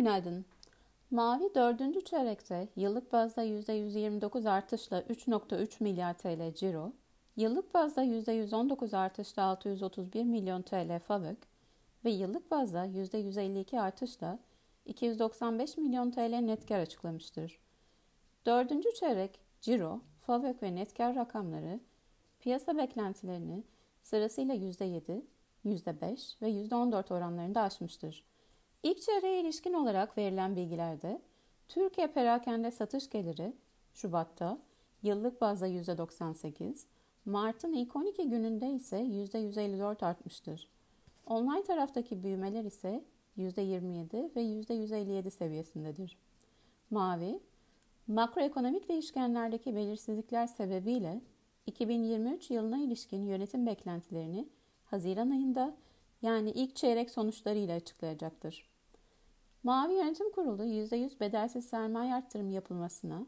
Günaydın. Mavi dördüncü çeyrekte yıllık bazda %129 artışla 3.3 milyar TL ciro, yıllık bazda %119 artışla 631 milyon TL FAVÖK ve yıllık bazda %152 artışla 295 milyon TL net kar açıklamıştır. Dördüncü çeyrek ciro, FAVÖK ve net kar rakamları piyasa beklentilerini sırasıyla %7, %5 ve %14 oranlarında aşmıştır. İlk çeyreğe ilişkin olarak verilen bilgilerde Türkiye perakende satış geliri Şubat'ta yıllık bazda %98, Mart'ın ilk 12 gününde ise %154 artmıştır. Online taraftaki büyümeler ise %27 ve %157 seviyesindedir. Mavi, makroekonomik değişkenlerdeki belirsizlikler sebebiyle 2023 yılına ilişkin yönetim beklentilerini Haziran ayında yani ilk çeyrek sonuçlarıyla açıklayacaktır. Mavi Yönetim Kurulu %100 bedelsiz sermaye arttırım yapılmasına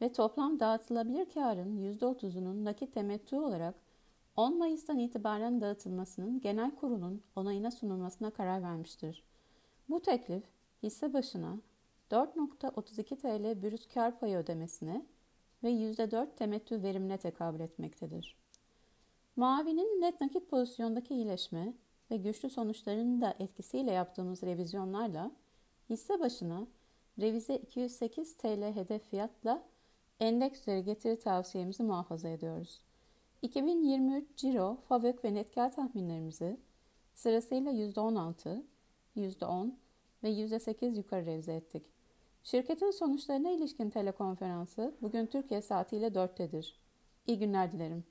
ve toplam dağıtılabilir karın %30'unun nakit temettü olarak 10 Mayıs'tan itibaren dağıtılmasının genel kurulun onayına sunulmasına karar vermiştir. Bu teklif hisse başına 4.32 TL bürüt kar payı ödemesine ve %4 temettü verimine tekabül etmektedir. Mavi'nin net nakit pozisyondaki iyileşme ve güçlü sonuçlarının da etkisiyle yaptığımız revizyonlarla hisse başına revize 208 TL hedef fiyatla endeks üzeri getiri tavsiyemizi muhafaza ediyoruz. 2023 Ciro, Favök ve net kar tahminlerimizi sırasıyla %16, %10 ve %8 yukarı revize ettik. Şirketin sonuçlarına ilişkin telekonferansı bugün Türkiye saatiyle 4'tedir. İyi günler dilerim.